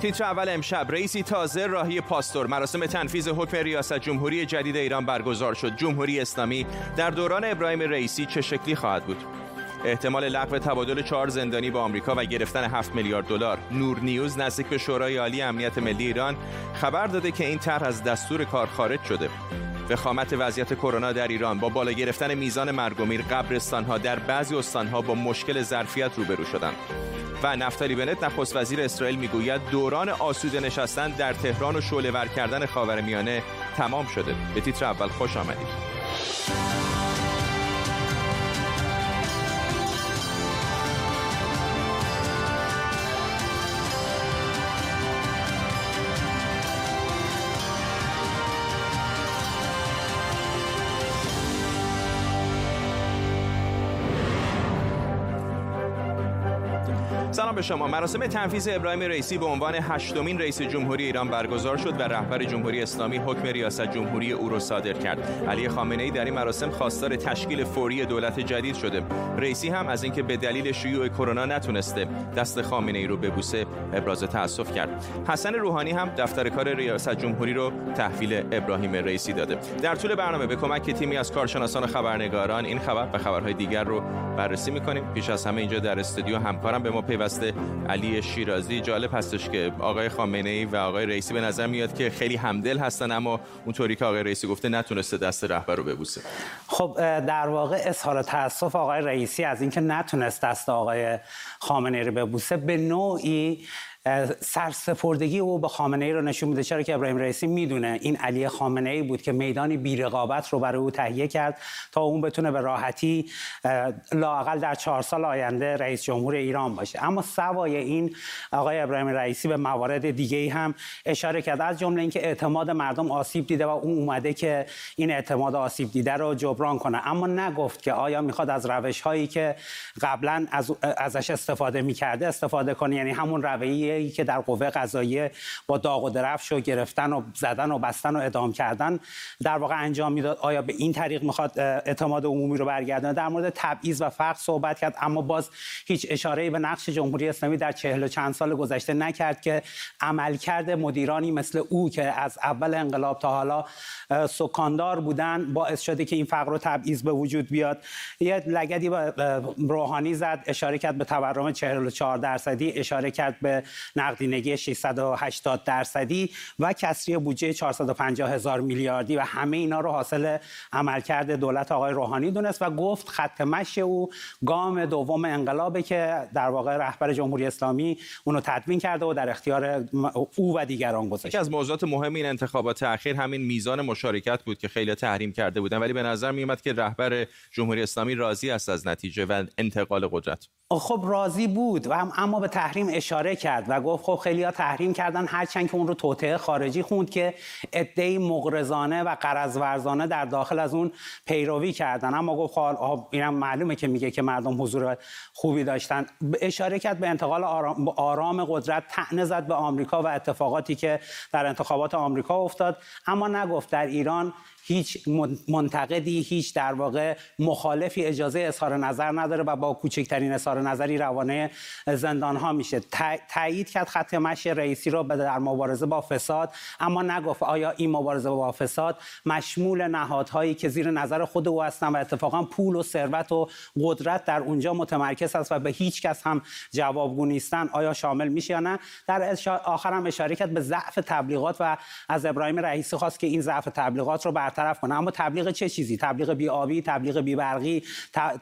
تیتر اول امشب رئیسی تازه راهی پاستور. مراسم تنفیز حکم ریاست جمهوری جدید ایران برگزار شد. جمهوری اسلامی در دوران ابراهیم رئیسی چه شکلی خواهد بود؟ احتمال لغو تبادل چهار زندانی با آمریکا و گرفتن 7 میلیارد دلار. نور نیوز نزدیک به شورای عالی امنیت ملی ایران خبر داده که این طرح از دستور کار خارج شده. وخامت وضعیت کرونا در ایران. با بالا گرفتن میزان مرگ و میر قبرستانها در بعضی استانها با مشکل ظرفیت روبرو شدند. و نفتالی بنت نخست وزیر اسرائیل می‌گوید دوران آسوده نشستن در تهران و شعله ور کردن خاورمیانه تمام شده. به تیتر اول خوش آمدید. به شما. مراسم تنفیذ ابراهیم رئیسی به عنوان هشتمین رئیس جمهوری ایران برگزار شد و رهبر جمهوری اسلامی حکم ریاست جمهوری او را صادر کرد. علی خامنه ای در این مراسم خواستار تشکیل فوری دولت جدید شده. رئیسی هم از اینکه به دلیل شیوع کرونا نتونسته دست خامنه ای رو ببوسه ابراز تاسف کرد. حسن روحانی هم دفتر کار ریاست جمهوری رو تحویل ابراهیم رئیسی داده. در طول برنامه به کمک تیمی از کارشناسان و خبرنگاران این خبر و خبرهای دیگر رو بررسی می‌کنیم. پیش از همه اینجا در استودیو همکارم به ما پیوسته علی شیرازی جالب هستش که آقای خامنه ای و آقای رئیسی به نظر میاد که خیلی همدل هستن اما اونطوری که آقای رئیسی گفته نتونسته دست رهبر رو ببوسه. خب در واقع اظهار تاسف آقای رئیسی از اینکه نتونست دست آقای خامنه ای رو ببوسه به نوعی سرسپردگی او به خامنه ای رو نشون میده. چرا که ابراهیم رئیسی می‌دونه این علی خامنه ای بود که میدانی بیرقابت رو برای او تهیه کرد تا اون بتونه به راحتی لاقل در چهار سال آینده رئیس جمهور ایران باشه. اما سوای این آقای ابراهیم رئیسی به موارد دیگه هم اشاره کرد. از جمله اینکه اعتماد مردم آسیب دیده و اون اومده که این اعتماد آسیب دیده رو جبران کنه. اما نگفت که آیا می‌خواد از روش هایی که قبلا از ازش استفاده می‌کرده استفاده کنه. یعنی همون رویه ای که در قوه قضاییه با داغ و درفش و گرفتن و زدن و بستن و ادام کردن در واقع انجام می‌داد. آیا به این طریق می‌خواد اعتماد عمومی رو برگردونه؟ در مورد تبعیض و فرق صحبت کرد اما باز هیچ اشاره به نقش جمهوری اسلامی در چهل و چند سال گذشته نکرد که عملکرد مدیرانی مثل او که از اول انقلاب تا حالا سکاندار بودن باعث شده که این فقر و تبعیض به وجود بیاد. یه لگدی روحانی زد اشاره کرد به تورم 44 درصدی اشاره کرد به نقدینگی 680 درصدی و کسری بودجه 450 هزار میلیاردی و همه اینا رو حاصل عملکرد دولت آقای روحانی دونست و گفت خط مشی او گام دوم انقلابه که در واقع رهبر جمهوری اسلامی اونو تدوین کرده و در اختیار او و دیگران گذاشته. یکی از موضوعات مهم این انتخابات اخیر همین میزان مشارکت بود که خیلی تحریم کرده بودن ولی به نظر میومد که رهبر جمهوری اسلامی راضی است از نتیجه و انتقال قدرت. خب راضی بود و اما به تحریم اشاره کرد. و گفت خب خیلی ها تحریم کردن هرچند که اون رو توطعه خارجی خوند که ادعی مغرضانه و قرض ورزانه در داخل از اون پیروی کردن. اما گفت خب اینم معلومه که میگه که مردم حضور خوبی داشتن. اشاره کرد به انتقال آرام, آرام قدرت تعنه زد به آمریکا و اتفاقاتی که در انتخابات آمریکا افتاد. اما نگفت در ایران هیچ منتقدی هیچ در واقع مخالفی اجازه اظهار نظر نداره و با کوچکترین اظهار نظری روانه زندان ها میشه تایید کرد خط مشی رئیسی رو در مبارزه با فساد اما نگفت آیا این مبارزه با فساد مشمول نهادهایی که زیر نظر خود او هستن و اتفاقا پول و ثروت و قدرت در اونجا متمرکز است و به هیچ کس هم جوابگو نیستن آیا شامل میشه یا نه؟ در آخر هم اشاره کرد به ضعف تبلیغات و از ابراهیم رئیسی خواست که این ضعف تبلیغات رو بر برطرف کنه. اما تبلیغ چه چیزی؟ تبلیغ بی آبی تبلیغ بی برقی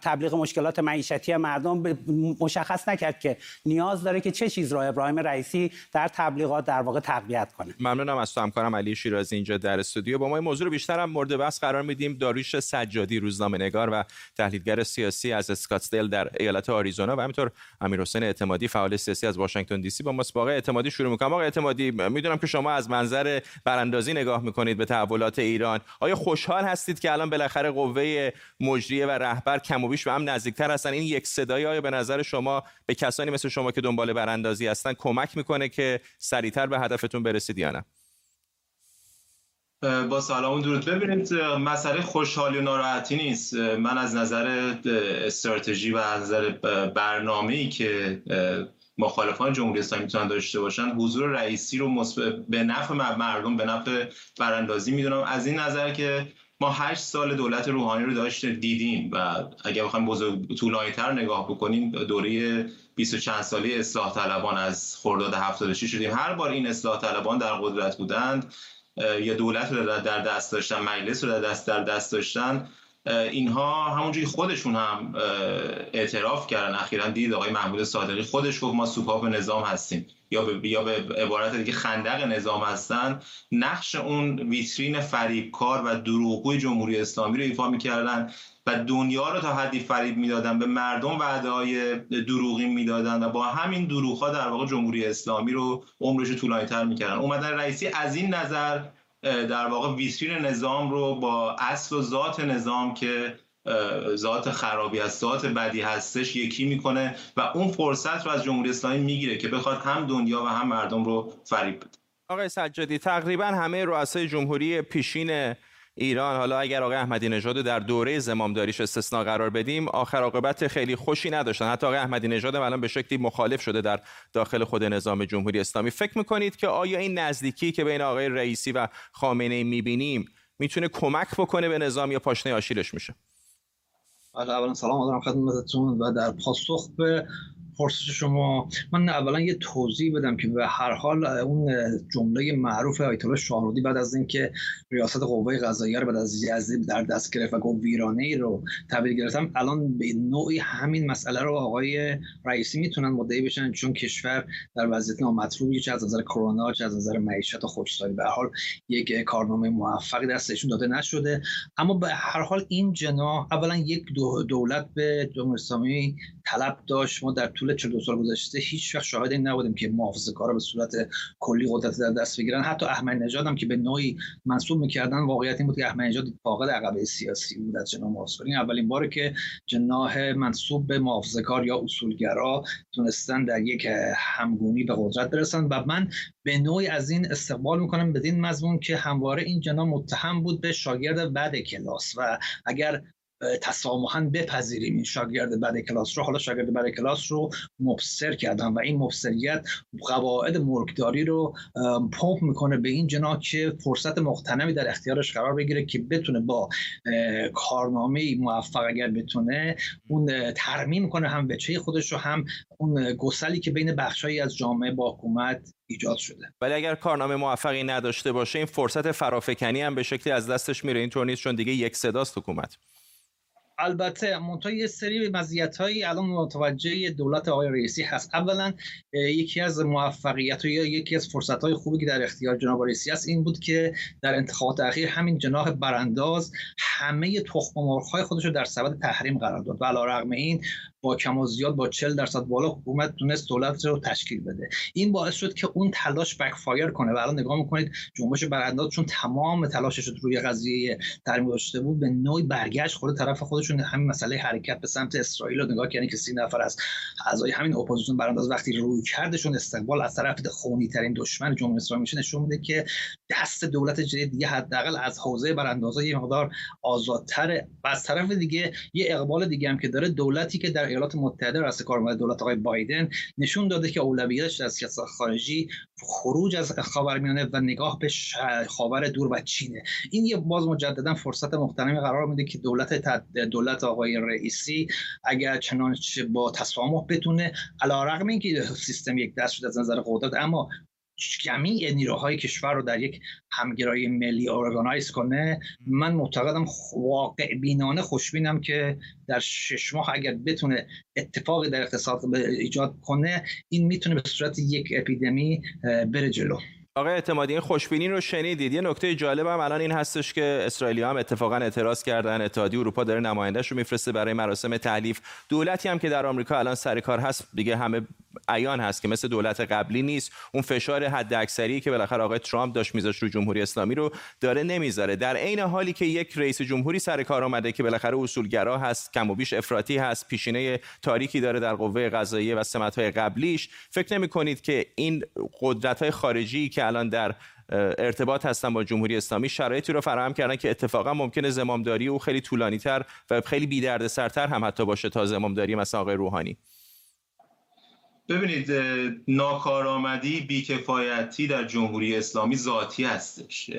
تبلیغ مشکلات معیشتی مردم مشخص نکرد که نیاز داره که چه چیز را ابراهیم رئیسی در تبلیغات در واقع تقویت کنه. ممنونم از تو همکارم علی شیرازی اینجا در استودیو. با ما این موضوع رو بیشتر هم مورد بحث قرار میدیم. داریوش سجادی روزنامه نگار و تحلیلگر سیاسی از اسکاتسدل در ایالت آریزونا و همینطور امیرحسین اعتمادی فعال سیاسی از واشنگتن دی سی. با ما با اعتمادی شروع می‌کنم. آقای اعتمادی می‌دونم که شما از منظر براندازی نگاه می‌کنید به تحولات ایران. آیا خوشحال هستید که الان بالاخره قوه مجریه و رهبر کم و بیش به هم نزدیکتر هستن؟ این یک صدایی آیا به نظر شما به کسانی مثل شما که دنبال براندازی هستن کمک می‌کنه که سریعتر به هدفتون برسید یا نه؟ با سلام درود. ببینید مسئله خوشحالی و ناراحتی نیست. من از نظر استراتژی و از نظر برنامه‌ای که مخالفان جمهوری اسلامی می‌تونن داشته باشن حضور رئیسی رو به نفع مردم به نفع براندازی می‌دونم. از این نظر که ما هشت سال دولت روحانی رو داشته دیدیم و اگر بخوایم بزرگ طولانی‌تر نگاه بکنیم دوره 20 و چند ساله اصلاح طلبان از خرداد 76 شدیم. هر بار این اصلاح طلبان در قدرت بودند یا دولت رو در دست داشتن مجلس رو در دست در دست داشتن اینها همونجوری خودشون هم اعتراف کردن. اخیرا دید آقای محمود صادقی خودش گفت ما سوپاپ نظام هستیم. یا به, یا به عبارت دیگه خندق نظام هستن. نقش اون ویترین فریبکار و دروغگوی جمهوری اسلامی رو ایفا می‌کردن و دنیا رو تا حدی فریب می‌دادن به مردم وعده های دروغی می‌دادن و با همین دروغ ها در واقع جمهوری اسلامی رو عمرش طولانی تر می‌کردن. اومدن رئیسی از این نظر در واقع ویترین نظام رو با اصل و ذات نظام که ذات خرابی از ذات بدی هستش یکی می‌کنه و اون فرصت رو از جمهوری اسلامی می‌گیره که بخواد هم دنیا و هم مردم رو فریب بده. آقای سجادی تقریبا همه رؤسای جمهوری پیشین ایران. حالا اگر آقای احمدی نژاد در دوره زمامداریش استثنا قرار بدیم آخر عاقبت خیلی خوشی نداشتن. حتی آقای احمدی نژاد الان به شکلی مخالف شده در داخل خود نظام جمهوری اسلامی. فکر می‌کنید که آیا این نزدیکی که بین آقای رئیسی و خامنه ای می‌بینیم می‌تونه کمک بکنه به نظام یا پاشنه آشیلش میشه؟ بله، اولا سلام دارم خدمتتون و در پاسخ به پرسش شما. من اولا یه توضیح بدم که به هر حال اون جمله معروف آیت الله شاهرودی بعد از اینکه ریاست قوه قضاییه رو بعد از یزدی در دست گرفت و گفت ویرانه رو تحویل گرفتم الان به نوعی همین مسئله رو آقای رئیسی می‌تونن مدعی بشن چون کشور در وضعیت نامطلوبی چه از نظر کرونا چه از نظر معیشت و خشکسالی به حال یک کارنامه موفقی دستشون داده نشده. اما به هر حال این جناح اولا یک دولت به جمهوری طلب داشت. ما در 42 سال گذشته هیچ وقت شاهد این نبودیم که کارا به صورت کلی قدرت در دست بگیرن. حتی احمد نژاد هم که به نوعی منصوب می‌کردن واقعیت این بود که احمد نژاد فاقد عقبه سیاسی بود از جناح محافظه‌کار. این اولین باره که جناح منصوب به کار یا اصولگرا تونستن در یک همگونی به قدرت برسن. و من به نوعی از این استقبال می‌کنم بدین مضمون که همواره این جناح متهم بود به شاگرد بعد کلاس. و اگر تسامحا بپذیریم این شاگرد بعد کلاس رو. حالا شاگرد بعد کلاس رو مبصر کردن و این مبصریت قواعد ملکداری رو پمپ می‌کنه به این جناح که فرصت مختنمی در اختیارش قرار بگیره که بتونه با کارنامه موفق اگر بتونه اون ترمیم کنه هم بچه خودش رو هم اون گسلی که بین بخشهایی از جامعه با حکومت ایجاد شده. ولی اگر کارنامه موفقی نداشته باشه این فرصت فرافکنی هم به شکلی از دستش میره. اینطور نیست چون دیگه یک صداست حکومت. البته منتها یه سری مزیت هایی الان متوجه دولت آقای رئیسی هست. اولا یکی از موفقیت یا یکی از فرصت های خوبی که در اختیار جناب رئیسی هست این بود که در انتخابات اخیر همین جناح برانداز همه تخم مرغ های خودش رو در سبد تحریم قرار داد. و علیرغم این با کم و زیاد با 40 درصد بالا حکومت تونست دولت رو تشکیل بده. این باعث شد که اون تلاش بک فایر کنه. و الان نگاه می‌کنید جنبش برانداز چون تمام تلاشش رو روی قضیه ترمیم داشته بود. به نوعی برگشت خود طرف خودشون. همین مسئله حرکت به سمت اسرائیل رو نگاه کردن که سی نفر از اعضای همین اپوزیسیون برانداز وقتی رویکردشون استقبال از طرف خونی ترین دشمن جمهوری اسلامی میشه نشون میده که دست دولت جدید دیگه حداقل از حوزه براندازا یه مقدار آزادتره. و از طرف دیگه یه اقبال دیگه هم که داره دولتی که در ایالات متحده رئیس کاره دولت آقای بایدن نشون داده که اولویتش در سیاست خارجی خروج از خاورمیانه و نگاه به خاور دور و چینه. این یه باز مجددا فرصت محترمی قرار میده که دولت دولت آقای رئیسی اگر چنانچه با تسامح بتونه علیرغم اینکه سیستم یک دست شده از نظر قدرت اما جمیع نیروهای کشور رو در یک همگرایی ملی ارگانایز کنه من معتقدم واقع بینانه خوشبینم که در شش ماه اگر بتونه اتفاقی در اقتصاد ایجاد کنه این می‌تونه به صورت یک اپیدمی بره جلو. آقای اعتمادی این خوشبینی رو شنیدید؟ یه نکته جالب هم الان این هستش که اسرائیلی هم اتفاقا اعتراض کردن اتحادیه اروپا داره نمایندهش رو میفرسته برای مراسم تعلیف دولتی هم که در آمریکا الان سر کار هست دیگه همه عیان هست که مثل دولت قبلی نیست. اون فشار حد اکثری که بالاخره آقای ترامپ داشت میذاشت رو جمهوری اسلامی رو داره نمی‌ذاره. در عین حالی که یک رئیس جمهوری سر کار آمده که بالاخره اصولگرا هست کم و بیش افراطی هست پیشینه تاریکی داره در قوه قضاییه و سمت‌های قبلیش فکر نمی کنید که این قدرت خارجی که الان در ارتباط هستن با جمهوری اسلامی شرایطی رو فراهم کردن که اتفاقا ممکنه زمامداری او خیلی طولانی تر و خیلی بی سرتر هم حتی باشه تا زمامداری مثلا آقای روحانی؟ ببینید ناکارآمدی بیکفایتی در جمهوری اسلامی ذاتی هستش.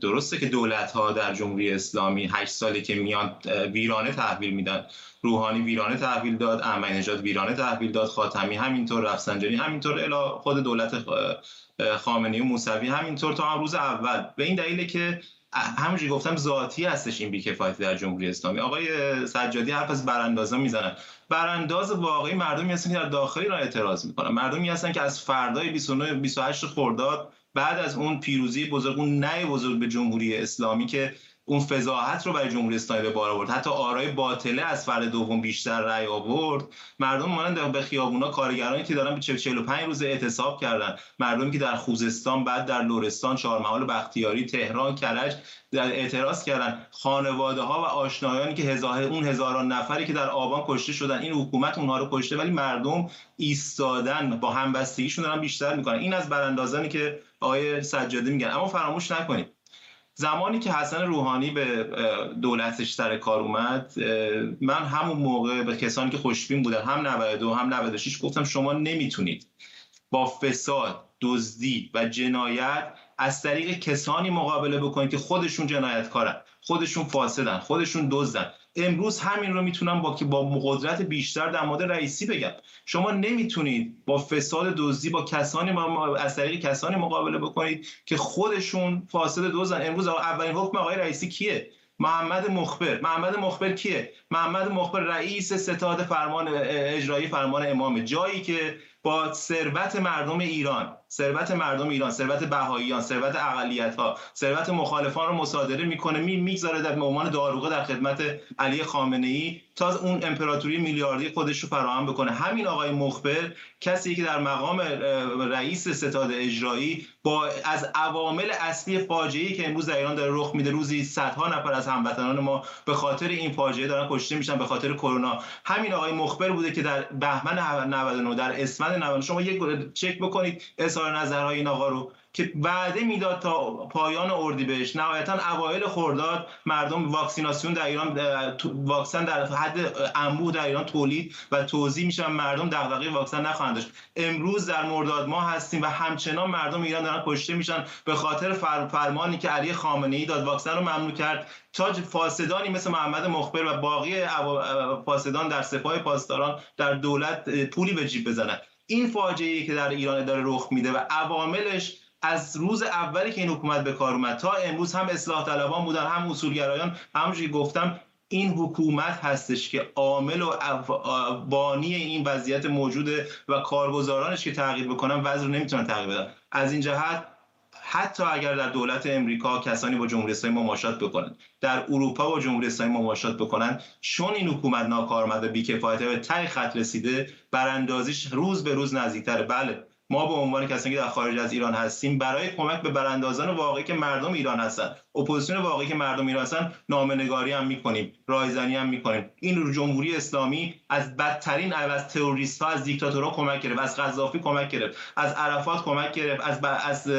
درسته که دولت ها در جمهوری اسلامی هشت سالی که میان ویرانه تحویل میدن. روحانی ویرانه تحویل داد احمدی نژاد ویرانه تحویل داد خاتمی همینطور رفسنجانی همینطور الا خود دولت خامنه‌ای و موسوی همینطور تا هم روز اول. به این دلیله که همونجوری گفتم ذاتی هستش این بیکفایتی در جمهوری اسلامی. آقای سجادی حرف از براندازا می‌زنن. برانداز واقعی مردمی هستن که در داخل ایران اعتراض می‌کنن. مردمی هستن که از فردای 29 28 خرداد بعد از اون پیروزی بزرگ اون نه بزرگ به جمهوری اسلامی که اون فضاحت رو برای جمهوری اسلامی به بار آورد. حتی آرای باطله از فرد دوم بیشتر رأی آورد. مردم مانند به خیابونا کارگرانی که دارن به 45 روز اعتصاب کردن. مردمی که در خوزستان بعد در لرستان چهارمحال بختیاری تهران کرج در اعتراض کردن. خانواده ها و آشنایانی که هزار اون هزاران نفری که در آبان کشته شدن. این حکومت اونها رو کشته ولی مردم ایستادن. با همبستگیشون دارن بیشتر می‌کنن. این از براندازانی که آقای سجاده میگن. اما فراموش نکنید. زمانی که حسن روحانی به دولتش سر کار اومد من همون موقع به کسانی که خوشبین بودن هم 92 هم 96 گفتم شما نمی‌تونید با فساد دزدی و جنایت از طریق کسانی مقابله بکنید که خودشون جنایتکارن خودشون فاسدن خودشون دزدن. امروز همین رو می‌تونم با که با قدرت بیشتر در مورد رئیسی بگم. شما نمی‌تونید با فساد دزدی با کسانی از طریق کسانی مقابله بکنید که خودشون فاسد دزدن. امروز اولین حکم آقای رئیسی کیه؟ محمد مخبر. محمد مخبر کیه؟ محمد مخبر رئیس ستاد فرمان اجرایی فرمان امام. جایی که با ثروت مردم ایران ثروت مردم ایران ثروت بهاییان ثروت اقلیت ها ثروت مخالفان رو مصادره می‌کنه می می‌گذاره در عنوان داروغه در خدمت علی خامنه ای تا اون امپراتوری میلیاردی خودش رو فراهم بکنه. همین آقای مخبر کسی که در مقام رئیس ستاد اجرایی با از عوامل اصلی فاجعه‌ای که امروز در ایران داره رخ میده روزی صدها نفر از هموطنان ما به خاطر این فاجعه دارن کشته میشن به خاطر کرونا. همین آقای مخبر بوده که در بهمن 99 در اسفند 99 شما یک چک بکنید اظهار نظرهای این آقا رو که وعده می‌داد تا پایان اردیبهشت. نهایتا اوایل خرداد مردم واکسیناسیون در ایران واکسن در حد انبوه در ایران تولید و توزیع میشه و مردم دغدغه واکسن نخواهند داشت. امروز در مرداد ما هستیم و همچنان مردم ایران دارن کشته میشن به خاطر فرمانی که علی خامنه ای داد. واکسن رو ممنوع کرد. تا فاسدانی مثل محمد مخبر و باقی فاسدان در سپاه پاسداران در دولت پولی به جیب بزنن. این فاجعه که در ایران داره رخ میده و عواملش از روز اولی که این حکومت به کار اومد تا امروز هم اصلاح طلبان بودن هم اصولگرایان همونجوری گفتم این حکومت هستش که عامل و بانی این وضعیت موجوده و کارگزارانش که تغییر بکنن وضع رو نمی‌تونن تغییر بدن. از این جهت حتی اگر در دولت امریکا کسانی با جمهوری اسلامی مماشات بکنن در اروپا با جمهوری اسلامی مماشات بکنن چون این حکومت ناکارآمد و بیکفایته به ته خط رسیده براندازیش روز به روز نزدیکتره. بله. ما به عنوان کسانی که در خارج از ایران هستیم برای کمک به براندازان واقعی که مردم ایران هستن اپوزیسیون واقعی که مردم ایران هستن نامه‌نگاری هم می‌کنیم رایزنی هم می‌کنیم. این جمهوری اسلامی از بدترین از تروریست ها از دیکتاتورها کمک گرفت از قذافی کمک گرفت از عرفات کمک گرفت از ب... از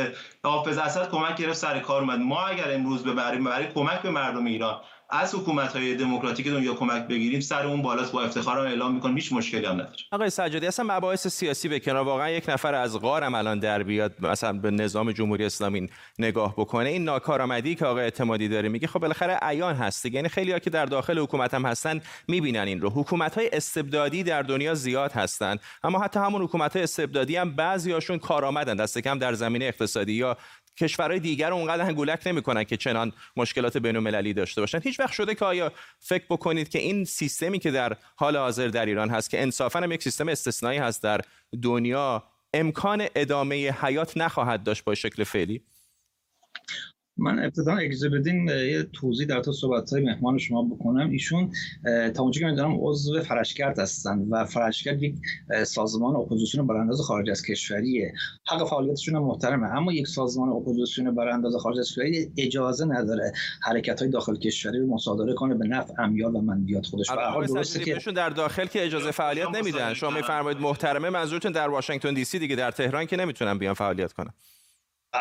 حافظ اسد کمک گرفت سر کار اومد. ما اگر امروز ببریم برای کمک به مردم ایران از حکومت های دموکراتیک دنیا کمک بگیریم سر اون بالاست با افتخار اعلام می‌کنیم هیچ مشکلی هم نداره. آقای سجادی اصلا مباحث سیاسی به کنار واقعا یک نفر از غارم الان در بیاد مثلا به نظام جمهوری اسلامی نگاه بکنه. این ناکارآمدی که آقای اعتمادی داره میگه خب بالاخره عیان هست یعنی خیلی ها که در داخل حکومت هم هستن می‌بینن این رو. حکومت های استبدادی در دنیا زیاد هستند اما حتی همون حکومت های استبدادی هم بعضیاشون کارآمدن. دست کم در زمینه اقتصادی یا کشورهای دیگر اونقدر هنگولک نمی‌کنن که چنان مشکلات بین داشته باشن. هیچ وقت شده که آیا فکر بکنید که این سیستمی که در حال حاضر در ایران هست که انصافا هم یک سیستم استثنایی هست در دنیا امکان ادامه حیات نخواهد داشت با شکل فعلی؟ من ابتدا اجازه بدین یه توضیح در تو صحبت های مهمان شما بکنم. ایشون تا اونجا که می‌دونم عضو فرشگرد هستن و فرشگرد یک سازمان اپوزیسیون برانداز خارج از کشوریه. حق فعالیتشون محترمه اما یک سازمان اپوزیسیون برانداز خارج از کشوری اجازه نداره حرکت های داخل کشوری رو مصادره کنه به نفع امیال و منویات خودش. به درسته که در داخل که اجازه فعالیت نمیدن. شما. میفرمایید محترمه منظورتون در واشنگتن دی سی دیگه در تهران که نمی‌تونن بیان فعالیت کنن.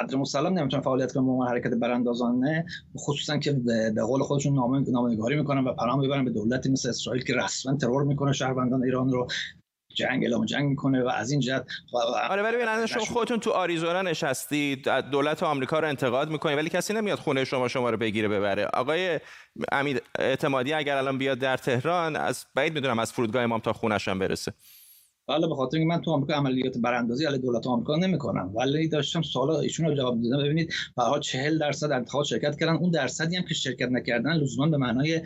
قدر مسلم نمی‌تونن فعالیت کنن به حرکت براندازانه. خصوصا که به قول خودشون نامه نامه‌نگاری می‌کنن و پیام می‌برن به دولتی مثل اسرائیل که رسما ترور می‌کنه شهروندان ایران رو. جنگ اعلام جنگ می‌کنه و از این جهت آره ولی به شما خودتون تو آریزونا نشستی دولت آمریکا رو انتقاد می‌کنی ولی کسی نمیاد خونه شما شما رو بگیره ببره. آقای امید اعتمادی اگر الان بیاد در تهران از بعید می‌دونم از فرودگاه امام تا خونش هم برسه. حالا به خاطر اینکه من تو آمریکا عملیات براندازی علی دولت آمریکا نمی‌کنم. ولی داشتم سوالا ایشون رو جواب می‌دادم. ببینید به 40 درصد انتخاب شرکت کردن. اون درصدی هم که شرکت نکردن لزوما به معنای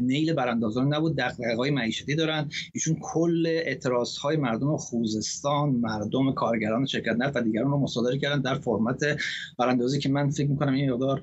نیل براندازان نبود دغدغه‌های معیشتی دارن. ایشون کل اعتراض های مردم خوزستان مردم کارگران شرکت نفت و دیگران رو مصادره کردن در فرمت براندازی که من فکر می‌کنم این مقدار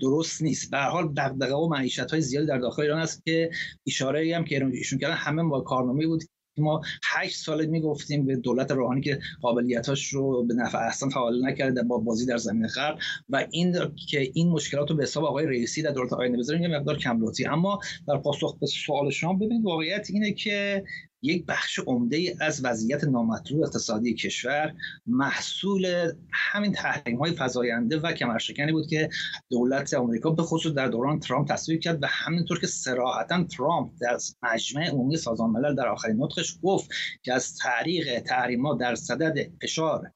درست نیست. به هر حال دغدغه و معیشت های در داخل ایران است که اشاره هم که ایشون کردن همه با کارنامه بود ما هشت سال می‌گفتیم به دولت روحانی که قابلیتاش رو به نفع احسن فعال نکرده با بازی در زمین خرب و این که این مشکلات رو به حساب آقای رئیسی در دولت آینده بذاریم یه مقدار کملوتی اما در پاسخ به سوال شما ببینید واقعیت اینه که یک بخش عمده از وضعیت نامطلوب اقتصادی کشور محصول همین تحریم های فزاینده و کمرشکنی بود که دولت آمریکا به خصوص در دوران ترامپ تصویب کرد و همینطور که سراحتا ترامپ در مجمع عمومی سازمان ملل در آخرین نطقش گفت که از طریق تحریم در صدد فشار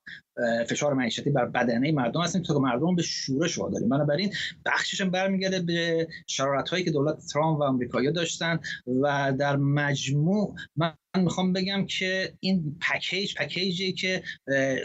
فشار معیشتی بر بدنه مردم هستیم. تا مردم به شورش واداریم. بنابراین بخشش برمیگرده به شرارت هایی که دولت ترامپ و آمریکایی داشتن و در مجموع من می‌خوام بگم که این پکیج پکیجی که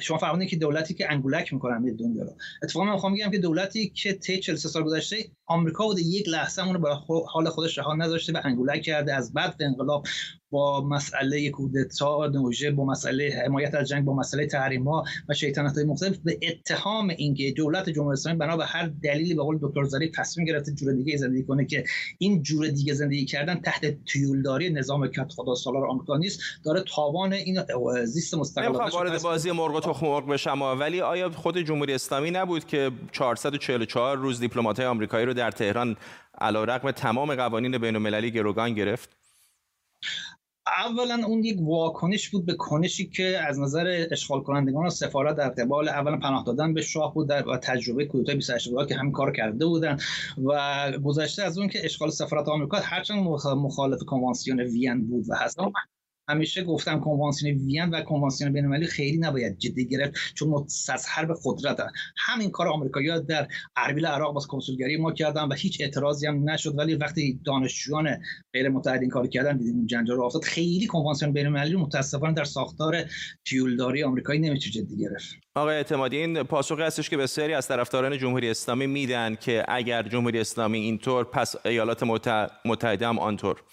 شما فرمودید که دولتی که انگولک می‌کنن به دنیا رو. اتفاقا من می‌خوام بگم که دولتی که طی 43 سال گذشته آمریکا بوده یک لحظه اون رو به حال خودش رها نذاشته و انگولک کرده. از بعد انقلاب با مسئله کودتا نوژه با مسئله حمایت از جنگ با مسئله ها و شیطنت های مختلف به اتهام اینکه دولت جمهوری اسلامی بنا به هر دلیلی به قول دکتر زری تصمیم گرفته جور دیگه زندگی کنه که این جور دیگه زندگی کردن تحت تیولداری نظام کت خدا سالار آمریکا نیست داره تاوان این زیست مستقل وارد بازی مرغ و تخم مرغ بشم ولی آیا خود جمهوری اسلامی نبود که 444 روز دیپلمات‌های آمریکایی رو در تهران علیرغم تمام قوانین بین‌المللی گروگان گرفت؟ اولا اون یک واکنش بود به کنشی که از نظر اشغال کنندگان و سفارت در قبال اولا پناه دادن به شاه بود در و تجربه کودتای 28 که همین کار کرده بودن و گذشته از اون که اشغال سفارت آمریکا هرچند مخالف کنوانسیون وین بود و هست. همیشه گفتم کنوانسیون وین و کنوانسیون بین‌المللی خیلی نباید جدی گرفت چون مستصحر به قدرت همین کار آمریکایی‌ها در اربیل عراق با کنسولگری ما کردن و هیچ اعتراضی هم نشد. ولی وقتی دانشجویان غیر متحد این کار کردن دیدیم اون جنجال رو افتاد خیلی کنوانسیون بین‌المللی متاسفانه در ساختار تیولداری آمریکایی نمیشه جدی گرفت. آقای اعتمادی این پاسخی هستش که بسیاری از طرفداران جمهوری اسلامی میدن که اگر جمهوری اسلامی اینطور پس ایالات متحده هم آنطور.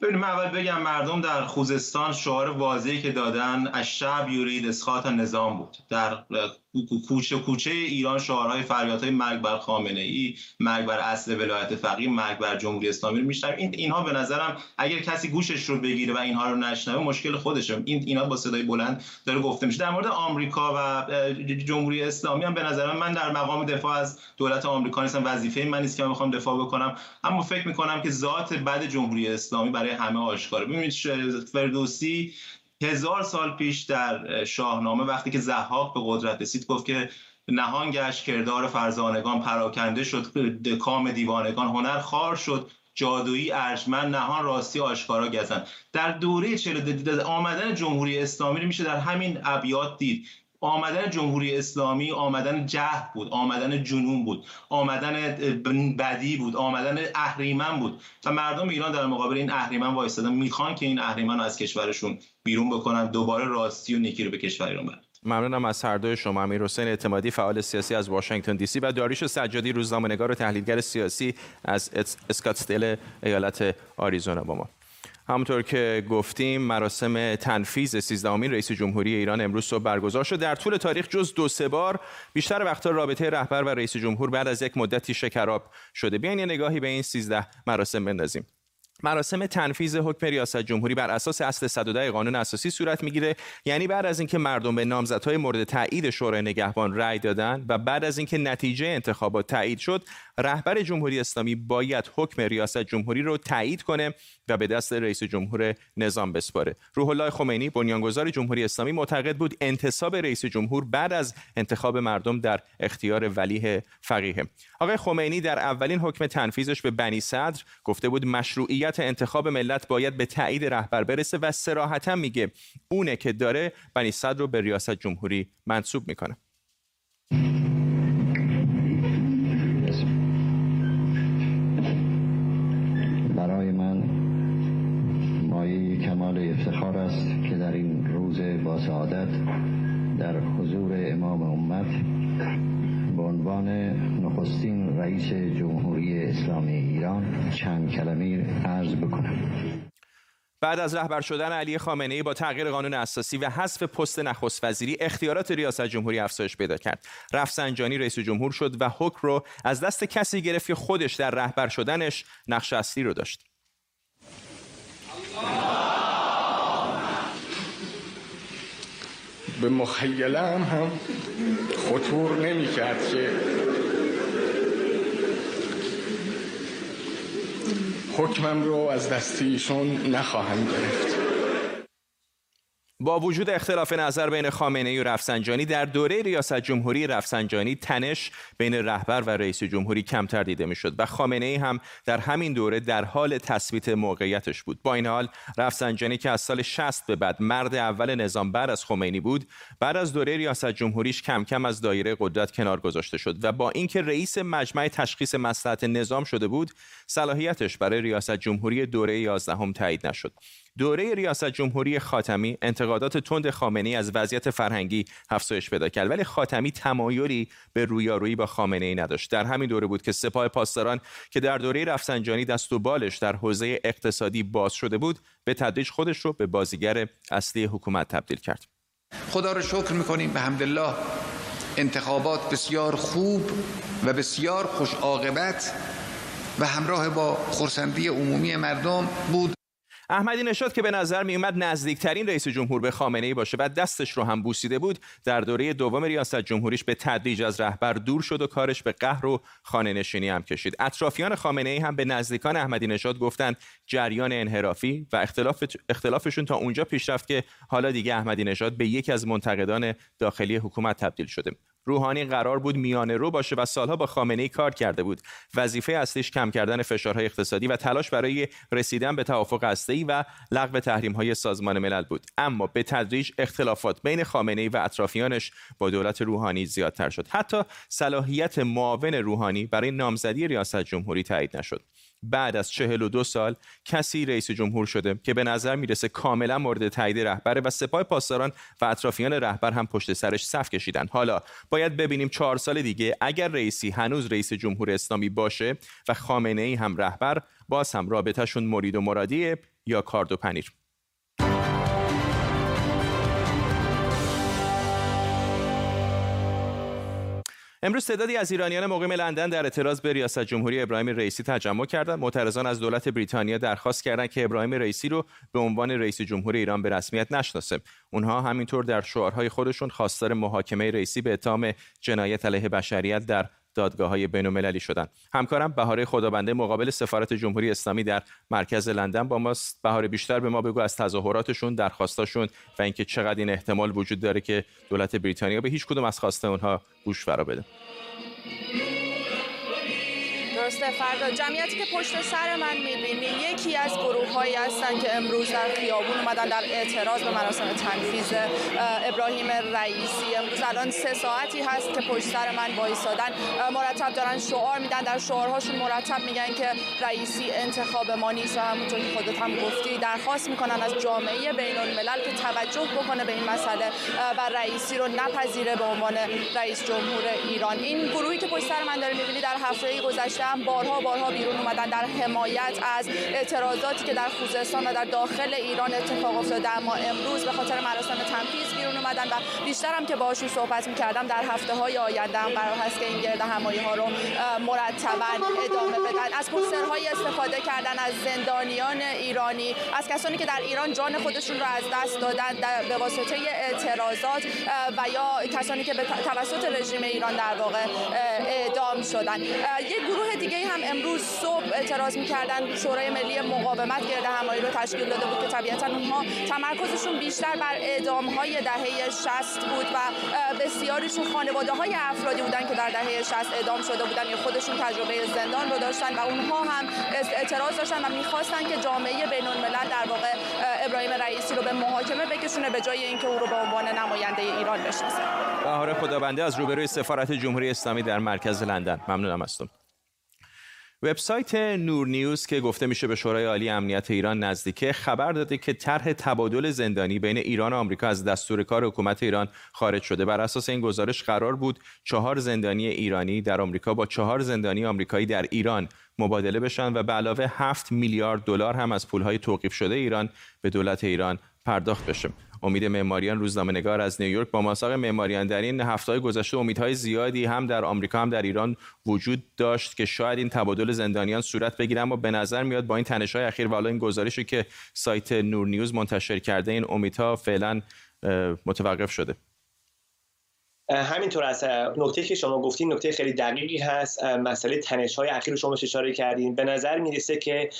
ببینیم اول بگم مردم در خوزستان شعار واضحی که دادن از شب یورید اسخات نظام بود. در کوچه کوچه ایران شعارهای فریادهای مرگ بر خامنه ای مرگ بر اصل ولایت فقیه مرگ بر جمهوری اسلامی رو میشنویم. این اینها به نظرم اگر کسی گوشش رو بگیره و اینها رو نشنوه مشکل خودشه. این اینا با صدای بلند داره گفته میشه. در مورد آمریکا و جمهوری اسلامی هم به نظرم من در مقام دفاع از دولت آمریکا نیستم. وظیفه من نیست که من دفاع بکنم. اما فکر می‌کنم که ذات بد جمهوری اسلامی برای همه آشکاره. ببینید فردوسی هزار سال پیش در شاهنامه وقتی که زحاق به قدرت رسید گفت که نهان گشت کردار فرزانگان پراکنده شد کام دیوانگان هنر خار شد جادویی ارجمند نهان راستی آشکارا گزن در دوره چلو آمدن جمهوری اسلامی میشه در همین ابیات دید. آمدن جمهوری اسلامی آمدن جهد بود آمدن جنون بود آمدن بدی بود آمدن اهریمن بود. و مردم ایران در مقابل این اهریمن وایستادن. می‌خوان که این اهریمن رو از کشورشون بیرون بکنن دوباره راستی و نیکی رو به کشور ایران برن. ممنونم از هر دوی شما. امیر حسین اعتمادی فعال سیاسی از واشنگتن دی سی و داریوش سجادی روزنامه‌نگار و تحلیلگر سیاسی از اسکاتسدل ایالت آریزونا با ما. همونطور که گفتیم مراسم تنفیز 13 رئیس جمهوری ایران امروز صبح برگزار شد. در طول تاریخ جز دو سه بار بیشتر وقتا رابطه رهبر و رئیس جمهور بعد از یک مدتی شکراب شده. بیاین یه نگاهی به این 13 مراسم بندازیم. مراسم تنفیذ حکم ریاست جمهوری بر اساس اصل 110 قانون اساسی صورت می‌گیره. یعنی بعد از اینکه مردم به نامزدهای مورد تایید شورای نگهبان رأی دادن و بعد از اینکه نتیجه انتخابات تایید شد رهبر جمهوری اسلامی باید حکم ریاست جمهوری رو تایید کنه و به دست رئیس جمهور نظام بسپاره. روح الله خمینی بنیانگذار جمهوری اسلامی معتقد بود انتصاب رئیس جمهور بعد از انتخاب مردم در اختیار ولیه فقیه. آقای خمینی در اولین حکم تنفیذش به بنی صدر گفته بود مشروعیت صلاحیت انتخاب ملت باید به تایید رهبر برسه و سراحتا میگه اونه که داره بنی صدر رو به ریاست جمهوری منصوب می‌کنه. برای من مایه کمال افتخار است که در این روز با سعادت در حضور امام امت به عنوان نخستین رئیس جمهوری اسلامی ایران چند کلمه عرض بکنم بعد از رهبر شدن علی خامنه ای با تغییر قانون اساسی و حذف پست نخست وزیری اختیارات ریاست جمهوری افزایش پیدا کرد. رفسنجانی رئیس جمهور شد و حکم رو از دست کسی گرفت که خودش در رهبر شدنش نقش اصلی رو داشت. به مخیله هم, هم خطور نمی کرد که حکمم رو از دست ایشون نخواهم گرفت. با وجود اختلاف نظر بین خامنه ای و رفسنجانی در دوره ریاست جمهوری رفسنجانی تنش بین رهبر و رئیس جمهوری کمتر دیده می‌شد و خامنه ای هم در همین دوره در حال تثبیت موقعیتش بود. با این حال رفسنجانی که از سال 60 به بعد مرد اول نظام بعد از خمینی بود بعد از دوره ریاست جمهوریش کم کم از دایره قدرت کنار گذاشته شد و با اینکه رئیس مجمع تشخیص مصلحت نظام شده بود صلاحیتش برای ریاست جمهوری دوره 11 هم تایید نشد. دوره ریاست جمهوری خاتمی انتقادات تند خامنه از وضعیت فرهنگی افزایش پیدا کرد ولی خاتمی تمایلی به رویارویی با خامنه ای نداشت. در همین دوره بود که سپاه پاسداران که در دوره رفسنجانی دست و بالش در حوزه اقتصادی باز شده بود به تدریج خودش رو به بازیگر اصلی حکومت تبدیل کرد. خدا رو شکر می‌کنیم به حمدالله انتخابات بسیار خوب و بسیار خوش عاقبت و همراه با خورسندی عمومی مردم بود. احمدی نژاد که به نظر می اومد نزدیکترین رئیس جمهور به خامنه ای باشه و دستش رو هم بوسیده بود در دوره دوم ریاست جمهوریش به تدریج از رهبر دور شد و کارش به قهر و خانه نشینی هم کشید. اطرافیان خامنه ای هم به نزدیکان احمدی نژاد گفتند جریان انحرافی و اختلاف اختلافشون تا اونجا پیش رفت که حالا دیگه احمدی نژاد به یکی از منتقدان داخلی حکومت تبدیل شده. روحانی قرار بود میانه رو باشه و سالها با خامنه ای کار کرده بود. وظیفه اصلیش کم کردن فشارهای اقتصادی و تلاش برای رسیدن به توافق هسته‌ای و لغو تحریم‌های سازمان ملل بود. اما به تدریج اختلافات بین خامنه ای و اطرافیانش با دولت روحانی زیادتر شد. حتی صلاحیت معاون روحانی برای نامزدی ریاست جمهوری تایید نشد. بعد از 42 سال کسی رئیس جمهور شده که به نظر می‌رسه کاملا مورد تایید رهبره و سپاه پاسداران و اطرافیان رهبر هم پشت سرش صف کشیدن. حالا باید ببینیم چهار سال دیگه اگر رئیسی هنوز رئیس جمهور اسلامی باشه و خامنه ای هم رهبر باز هم رابطهشون مرید و مرادیه یا کارد و پنیر. امروز تعدادی از ایرانیان مقیم لندن در اعتراض به ریاست جمهوری ابراهیم رئیسی تجمع کردند. معترضان از دولت بریتانیا درخواست کردند که ابراهیم رئیسی رو به عنوان رئیس جمهور ایران به رسمیت نشناسه. اونها همینطور در شعارهای خودشون خواستار محاکمه رئیسی به اتهام جنایت علیه بشریت در دادگاه های بین المللی شدن. همکارم بهاره خدابنده مقابل سفارت جمهوری اسلامی در مرکز لندن با ماست. بهاره بیشتر به ما بگو از تظاهراتشون درخواستاشون و اینکه چقدر این احتمال وجود داره که دولت بریتانیا به هیچ کدوم از خواسته اونها گوش فرا بده. درسته فردا جمعیتی که پشت سر من می‌بینی یکی از گروه هایی هستن که امروز در خیابون اومدن در اعتراض به مراسم تنفیز ابراهیم رئیسی. امروز الان سه ساعتی هست که پشت سر من وایسادن مرتب دارن شعار میدن. در شعارهاشون مرتب میگن که رئیسی انتخاب ما نیست و همونطور که خودت هم گفتی درخواست می‌کنن از جامعه بین الملل که توجه بکنه به این مسئله و رئیسی رو نپذیره به عنوان رئیس جمهور ایران. این گروهی که پشت سر من داره می‌بینی در هفته گذشته هم بارها بارها بیرون اومدن در حمایت از اعتراضاتی که در خوزستان و در داخل ایران اتفاق افتاده اما امروز به خاطر مراسم تنفیذ بیرون اومدن و بیشتر هم که باشون صحبت می‌کردم در هفته های آینده هم قرار هست که این گرد همایی ها رو مرتبا ادامه بدن. از پوسترهای استفاده کردن از زندانیان ایرانی از کسانی که در ایران جان خودشون رو از دست دادن به واسطه اعتراضات و یا کسانی که به توسط رژیم ایران در واقع اعدام شدن. یک گروه دیگه هم امروز صبح اعتراض می‌کردن شورای ملی مقاومت گرد همایی رو تشکیل داده بود که طبیعتا اونها تمرکزشون بیشتر بر اعدام های دهه 60 بود و بسیاریشون خانواده های افرادی بودن که در دهه 60 اعدام شده بودن یا خودشون تجربه زندان رو داشتن و اونها هم اعتراض داشتن و می‌خواستن که جامعه بین الملل در واقع ابراهیم رئیسی رو به محاکمه بکشونه به جای اینکه او رو به عنوان نماینده ایران بشناسه. بهار خدابنده از روبروی سفارت جمهوری اسلامی در مرکز لندن. ممنونم از تو. وبسایت نور نیوز که گفته میشه به شورای عالی امنیت ایران نزدیکه خبر داده که طرح تبادل زندانی بین ایران و آمریکا از دستور کار حکومت ایران خارج شده. بر اساس این گزارش قرار بود چهار زندانی ایرانی در آمریکا با چهار زندانی آمریکایی در ایران مبادله بشن و به علاوه 7 میلیارد دلار هم از پولهای توقیف شده ایران به دولت ایران پرداخت بشه. امید معماریان روزنامه نگار از نیویورک با ماساق معماریان در این هفته گذشته امیدهای زیادی هم در آمریکا هم در ایران وجود داشت که شاید این تبادل زندانیان صورت بگیره اما به نظر میاد با این تنش‌های اخیر و این گزارشی که سایت نور نیوز منتشر کرده این امیدها فعلا متوقف شده. همینطور از نکته که شما گفتین نکته خیلی دقیقی هست. مسئله تنش های اخیر شما اشاره کردین؟ به نظر می‌رسه که